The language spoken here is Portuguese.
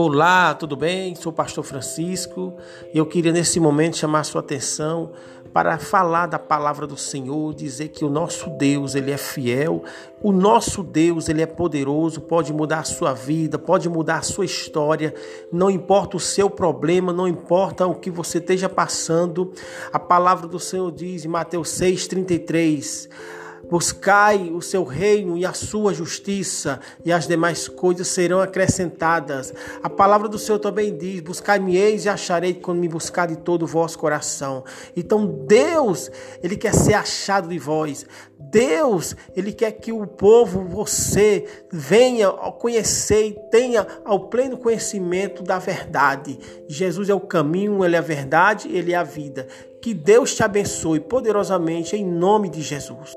Olá, tudo bem? Sou o pastor Francisco e eu queria nesse momento chamar sua atenção para falar da palavra do Senhor, dizer que o nosso Deus, ele é fiel, o nosso Deus, ele é poderoso, pode mudar a sua vida, pode mudar a sua história, não importa o seu problema, não importa o que você esteja passando. A palavra do Senhor diz em Mateus 6:33, Buscai o seu reino e a sua justiça, e as demais coisas serão acrescentadas. A palavra do Senhor também diz: Buscai-me-eis e acharei quando me buscar de todo o vosso coração. Então, Deus, Ele quer ser achado de vós. Deus, Ele quer que o povo, você, venha conhecer e tenha ao pleno conhecimento da verdade. Jesus é o caminho, Ele é a verdade, Ele é a vida. Que Deus te abençoe poderosamente em nome de Jesus.